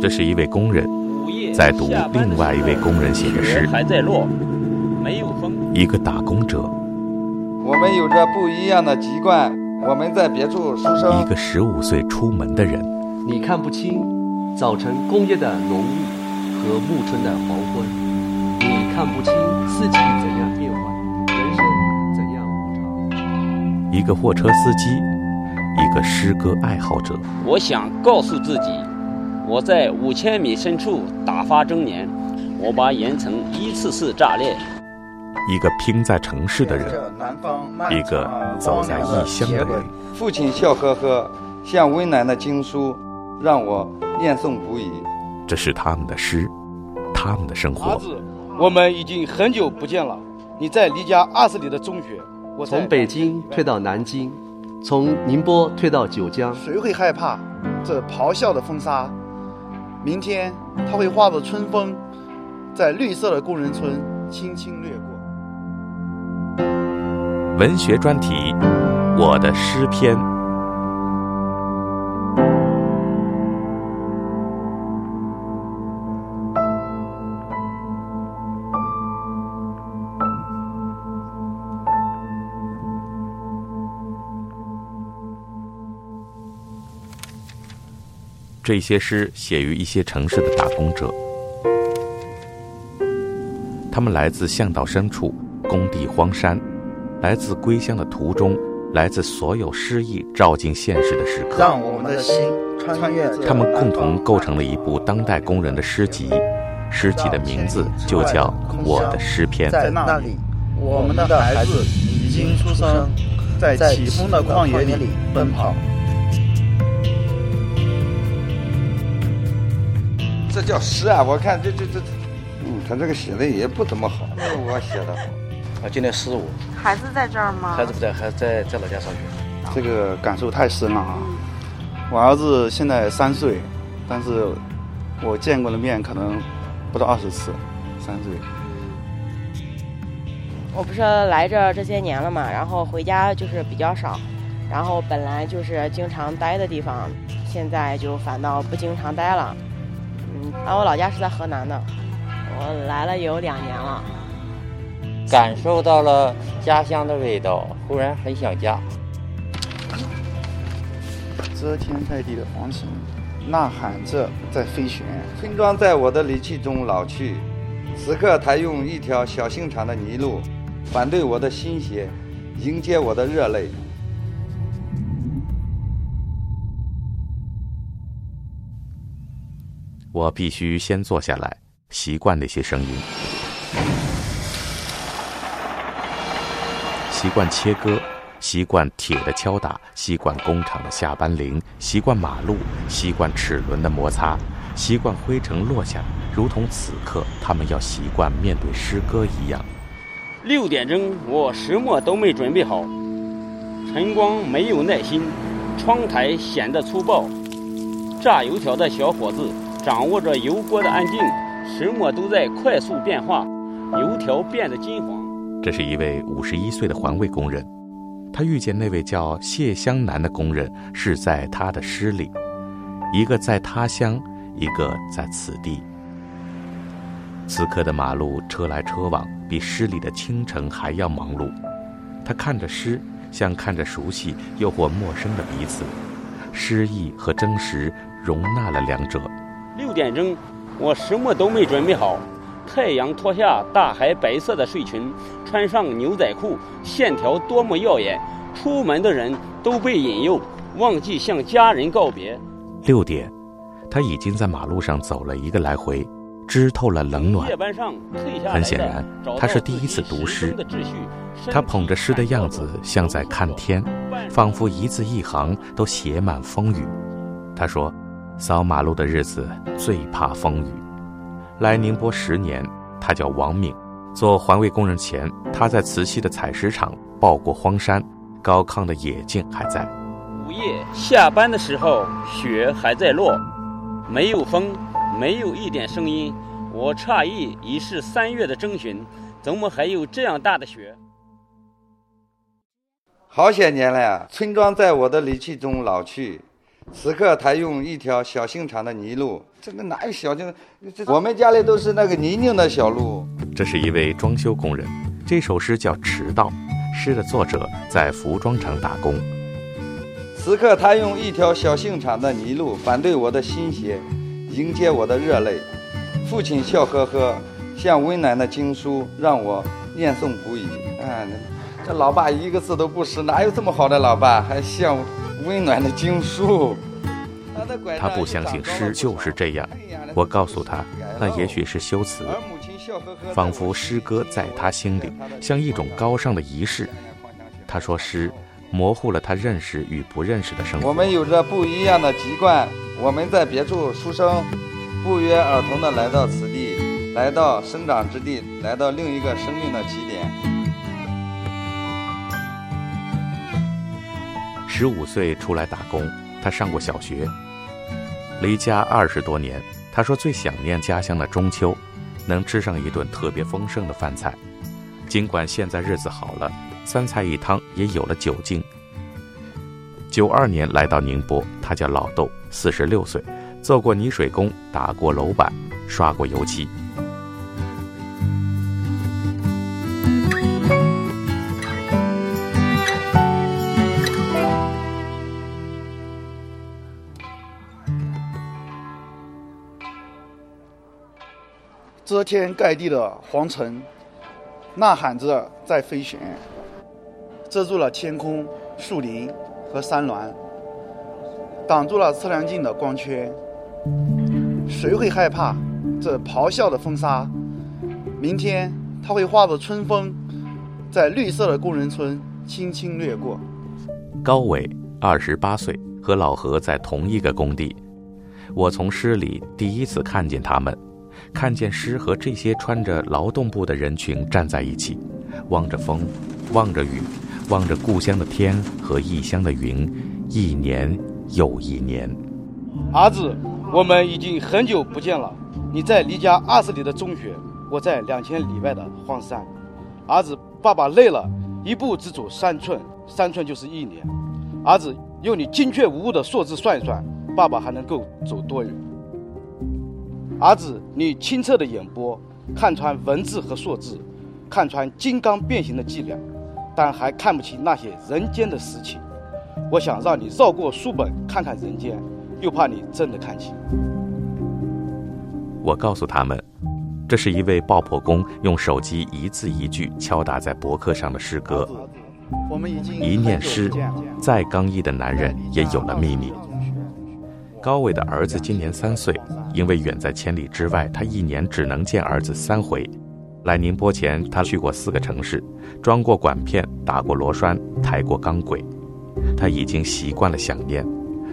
这是一位工人在读另外一位工人写的诗。还在落，没有风。一个打工者。我们有着不一样的籍贯，我们在别处出生。一个十五岁出门的人。你看不清早晨工业的浓雾和暮春的黄昏，你看不清四季怎样变换，人生怎样无常。一个货车司机，一个诗歌爱好者。我想告诉自己，我在五千米深处打发中年，我把岩层一次次炸裂。一个拼在城市的人，一个走在异乡的人。父亲笑呵呵，像温暖的经书。让我念诵不已。这是他们的诗，他们的生活。儿子，我们已经很久不见了。你在离家二十里的中学，我从北京退到南京，从宁波退到九江。谁会害怕这咆哮的风沙？明天它会化作春风，在绿色的工人村轻轻掠过。文学专题，我的诗篇。这些诗写于一些城市的打工者，他们来自巷道深处、工地荒山，来自归乡的途中，来自所有诗意照进现实的时刻。让我们的心穿越。他们共同构成了一部当代工人的诗集，诗集的名字就叫《我的诗篇》。在那里，我们的孩子已经出生，在起风的旷野里奔跑。这叫诗啊！我看这这这，嗯，他这个写的也不怎么好。我写的好。啊，今年十五。孩子在这儿吗？孩子不在，孩子在在老家上学。这个感受太深了啊！我儿子现在三岁，但是我见过的面可能不到二十次。三岁。我不是来这这些年了嘛，然后回家就是比较少，然后本来就是经常待的地方，现在就反倒不经常待了。啊，我老家是在河南的，我来了有两年了，感受到了家乡的味道，忽然很想家。遮天盖地的黄尘，呐喊着在飞旋。村庄在我的离去中老去，此刻他用一条小径长的泥路，反对我的心血，迎接我的热泪。我必须先坐下来，习惯那些声音，习惯切割，习惯铁的敲打，习惯工厂的下班铃，习惯马路，习惯齿轮的摩擦，习惯灰尘落下，如同此刻他们要习惯面对诗歌一样。六点钟，我什么都没准备好，晨光没有耐心，窗台显得粗暴，炸油条的小伙子。掌握着油锅的安静，什么都在快速变化，油条变得金黄。这是一位五十一岁的环卫工人，他遇见那位叫谢湘南的工人，是在他的诗里，一个在他乡，一个在此地。此刻的马路车来车往，比诗里的清晨还要忙碌。他看着诗，像看着熟悉又或陌生的彼此，诗意和真实容纳了两者。六点钟，我什么都没准备好。太阳脱下大海白色的睡裙，穿上牛仔裤，线条多么耀眼。出门的人都被引诱，忘记向家人告别。六点，他已经在马路上走了一个来回，知透了冷暖。很显然，他是第一次读诗。他捧着诗的样子，像在看天，仿佛一字一行都写满风雨。他说。扫马路的日子最怕风雨。来宁波十年，他叫王敏。做环卫工人前，他在慈溪的采石场抱过荒山，高亢的野径还在。午夜下班的时候，雪还在落，没有风，没有一点声音。我诧异，已是三月的中旬，怎么还有这样大的雪？好些年了呀，村庄在我的离去中老去。此刻他用一条小径长的泥路，这个哪有小径？这我们家里都是那个泥泞的小路。这是一位装修工人，这首诗叫《迟到》，诗的作者在服装厂打工。此刻他用一条小径长的泥路，反对我的新鞋，迎接我的热泪。父亲笑呵呵，像温暖的经书，让我念诵不已。啊，这老爸一个字都不识，哪有这么好的老爸？还像温暖的经书。他不相信诗就是这样。我告诉他，那也许是修辞，仿佛诗歌在他心里像一种高尚的仪式。他说诗模糊了他认识与不认识的生活。我们有着不一样的籍贯，我们在别处出生。不约而同的来到此地，来到生长之地，来到另一个生命的起点。十五岁出来打工，他上过小学，离家二十多年。他说最想念家乡的中秋，能吃上一顿特别丰盛的饭菜。尽管现在日子好了，三菜一汤也有了酒精。九二年来到宁波，他叫老豆，四十六岁。做过泥水工，打过楼板，刷过油漆。遮天盖地的黄尘，呐喊着在飞旋，遮住了天空、树林和山峦，挡住了测量镜的光圈。谁会害怕这咆哮的风沙？明天它会化作春风，在绿色的工人村轻轻掠过。高伟二十八岁，和老何在同一个工地。我从诗里第一次看见他们，看见诗和这些穿着劳动布的人群站在一起，望着风，望着雨，望着故乡的天和异乡的云，一年又一年。儿子。我们已经很久不见了。你在离家二十里的中学，我在两千里外的荒山。儿子，爸爸累了，一步只走三寸，三寸就是一年。儿子，用你精确无误的数字算一算，爸爸还能够走多远？儿子，你清澈的眼波看穿文字和数字，看穿金刚变形的伎俩，但还看不清那些人间的实情。我想让你绕过书本，看看人间。又怕你真的看清。我告诉他们，这是一位爆破工用手机一字一句敲打在博客上的诗歌。一念诗，再刚毅的男人也有了秘密。高伟的儿子今年三岁，因为远在千里之外，他一年只能见儿子三回。来宁波前，他去过四个城市，装过管片，打过螺栓，抬过钢轨，他已经习惯了想念。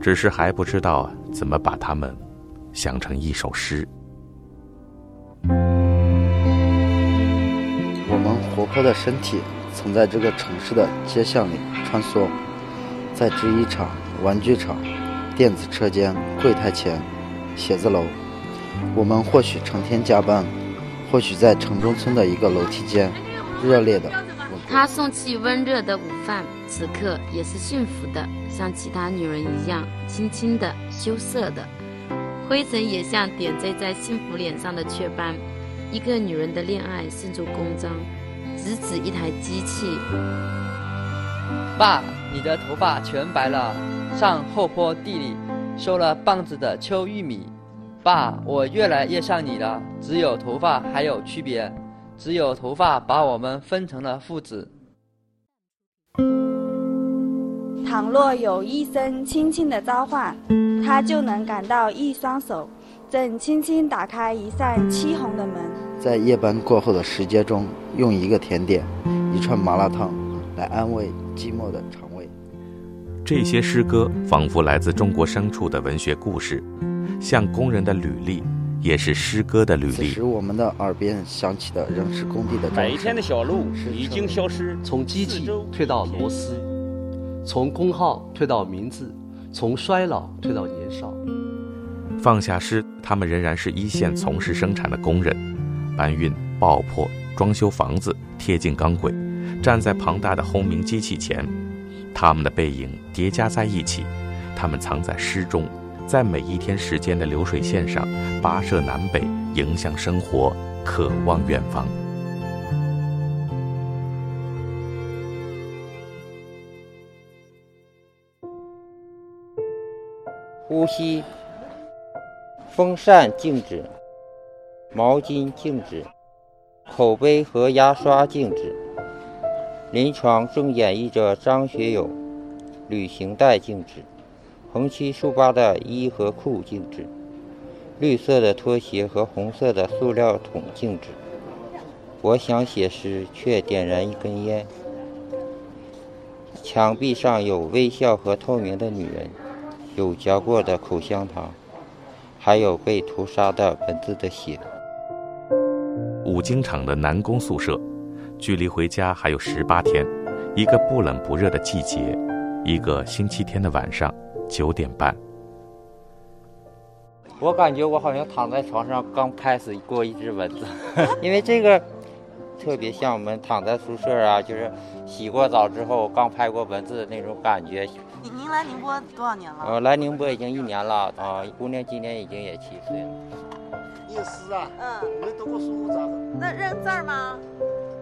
只是还不知道怎么把它们想成一首诗。我们活泼的身体曾在这个城市的街巷里穿梭，在制衣厂、玩具厂、电子车间、柜台前、写字楼。我们或许成天加班，或许在城中村的一个楼梯间，热烈的。他送去温热的午饭，此刻也是幸福的，像其他女人一样，轻轻的、羞涩的，灰尘也像点缀在幸福脸上的雀斑。一个女人的恋爱胜出公章，直指一台机器。爸，你的头发全白了，上后坡地里收了棒子的秋玉米。爸，我越来越像你了，只有头发还有区别。只有头发把我们分成了父子。倘若有一声轻轻的召唤，他就能感到一双手正轻轻打开一扇漆红的门。在夜班过后的时间中，用一个甜点，一串麻辣烫，来安慰寂寞的肠胃。这些诗歌仿佛来自中国深处的文学故事，像工人的履历。也是诗歌的履历。此时，我们的耳边响起的仍是工地的白天的小路已经消失，从机器退到螺丝，从工号退到名字，从衰老退到年少。放下诗，他们仍然是一线从事生产的工人，搬运、爆破、装修房子、贴近钢轨，站在庞大的轰鸣机器前，他们的背影叠加在一起。他们藏在诗中，在每一天时间的流水线上跋涉南北，迎向生活，渴望远方。呼吸，风扇静止，毛巾静止，口杯和牙刷静止。临床正演绎着张学友，旅行袋静止，横七竖八的衣和裤静止，绿色的拖鞋和红色的塑料桶静止。我想写诗，却点燃一根烟。墙壁上有微笑和透明的女人。有嚼过的口香糖，还有被屠杀的蚊子的血。五金厂的男工宿舍，距离回家还有十八天，一个不冷不热的季节，一个星期天的晚上九点半。我感觉我好像躺在床上刚拍死过一只蚊子，因为这个。特别像我们躺在宿舍啊，就是洗过澡之后刚拍过蚊子的那种感觉。您您来宁波多少年了？呃，来宁波已经一年了啊，姑娘今年已经也七岁了。念诗啊？嗯。没读过书咋的？那认字儿吗？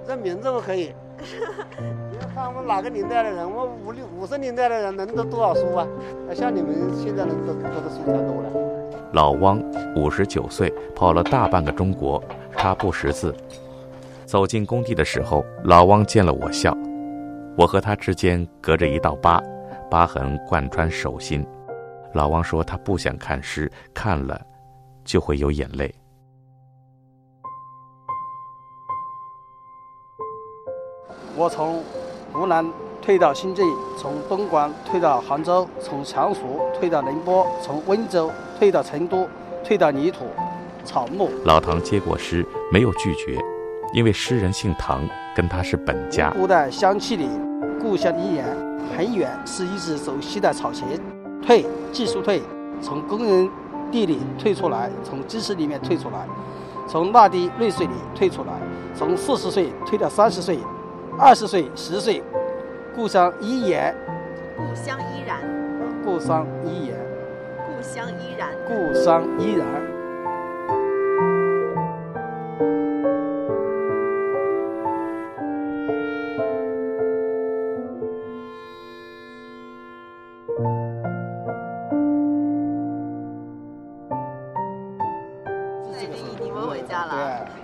这名字我可以。你看我们哪个年代的人？我五六五十年代的人能读多少书啊？像你们现在能读读的书太多了。老汪五十九岁，跑了大半个中国，他不识字。走进工地的时候，老汪见了我笑。我和他之间隔着一道疤，疤痕贯穿手心。老汪说他不想看诗，看了就会有眼泪。我从湖南退到新郑，从东莞退到杭州，从常熟退到宁波，从温州退到成都，退到泥土、草木。老唐接过诗，没有拒绝。因为诗人姓唐，跟他是本家。古代乡气里，故乡一眼很远，是一直走西的草鞋。退，技术退，从工人地里退出来，从知识里面退出来，从那滴泪水里退出来，从四十岁退到三十岁，二十岁、十岁，故乡依然，故乡依然，故乡依然，故乡依然，故乡依然。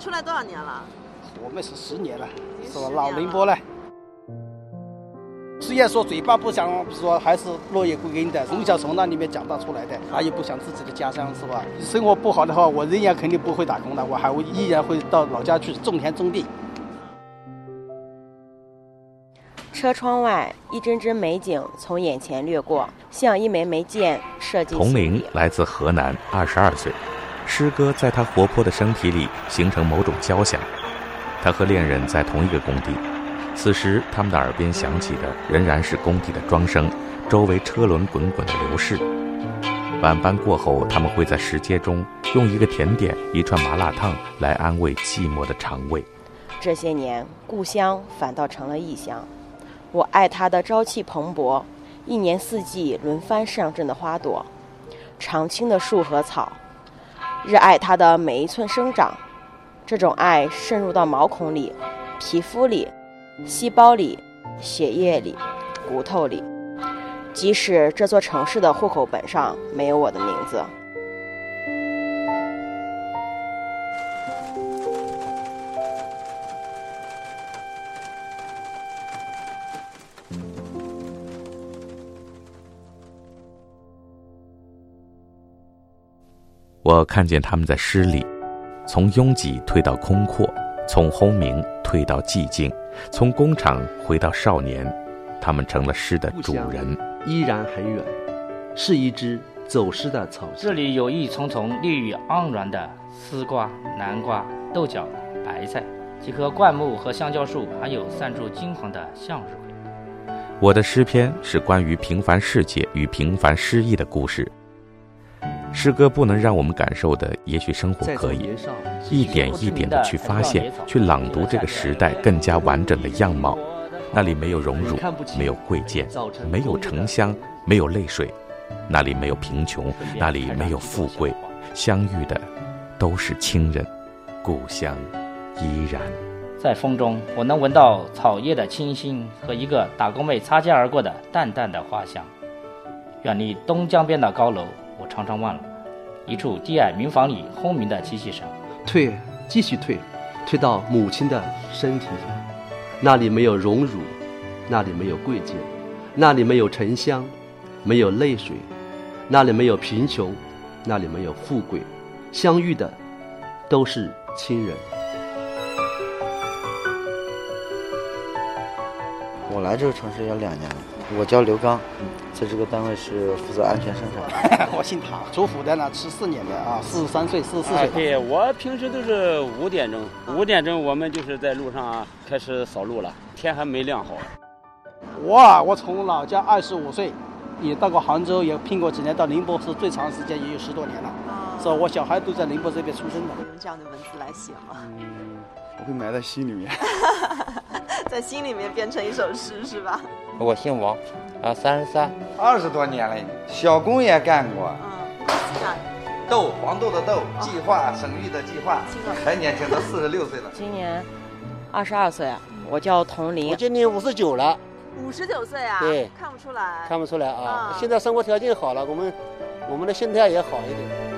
出来多少年了？我们是十年了，是吧？老宁波了。虽然说嘴巴不想说，还是落叶归根的。从小从那里面长大出来的，他也不想自己的家乡，是吧？生活不好的话，我仍然肯定不会打工的，我还会依然会到老家去种田种地。车窗外，一帧帧美景从眼前掠过，像一枚枚箭射进。童玲来自河南，二十二岁。诗歌在他活泼的身体里形成某种交响。他和恋人在同一个工地，此时他们的耳边响起的仍然是工地的桩声，周围车轮滚滚的流逝。晚班过后，他们会在石阶中用一个甜点、一串麻辣烫来安慰寂寞的肠胃。这些年，故乡反倒成了异乡。我爱它的朝气蓬勃，一年四季轮番上阵的花朵，常青的树和草。热爱它的每一寸生长，这种爱渗入到毛孔里、皮肤里、细胞里、血液里、骨头里，即使这座城市的户口本上没有我的名字。我看见他们在诗里，从拥挤退到空阔，从轰鸣退到寂静，从工厂回到少年，他们成了诗的主人。依然很远，是一只走失的草。这里有一丛丛绿意盎然的丝瓜、南瓜、豆角、白菜，几棵灌木和香蕉树，还有散出金黄的向日葵。我的诗篇是关于平凡世界与平凡诗意的故事。诗歌不能让我们感受的，也许生活可以一点一点的去发现、去朗读这个时代更加完整的样貌。那里没有荣辱，没有贵贱，没有城乡，没有泪水，那里没有贫穷，那里没有富贵，相遇的都是亲人，故乡依然。在风中，我能闻到草叶的清新和一个打工妹擦肩而过的淡淡的花香。远离东江边的高楼，我常常忘了一处低矮民房里轰鸣的机器声。退，继续退，退到母亲的身体里，那里没有荣辱，那里没有贵贱，那里没有沉香，没有泪水，那里没有贫穷，那里没有富贵，相遇的都是亲人。我来这个城市有两年了，我叫刘刚，在这个单位是负责安全生产。我姓唐，做复旦呢，十四年的啊，四十三岁，四十四岁。对我平时都是五点钟，五点钟我们就是在路上啊开始扫路了，天还没亮好。我啊，我从老家二十五岁，也到过杭州，也拼过几年，到宁波是最长时间，也有十多年了。是吧？我小孩都在宁波这边出生的。用这样的文字来写吗？我会埋在心里面。在心里面变成一首诗是吧？我姓王，啊，三十三，二十多年了，小工也干过。嗯，豆黄豆的豆，计划生育的计划，还年轻，都四十六岁了。今年二十二岁，我叫童林。我今年五十九了。五十九岁啊？对，看不出来。看不出来啊！现在生活条件好了，我们我们的心态也好一点。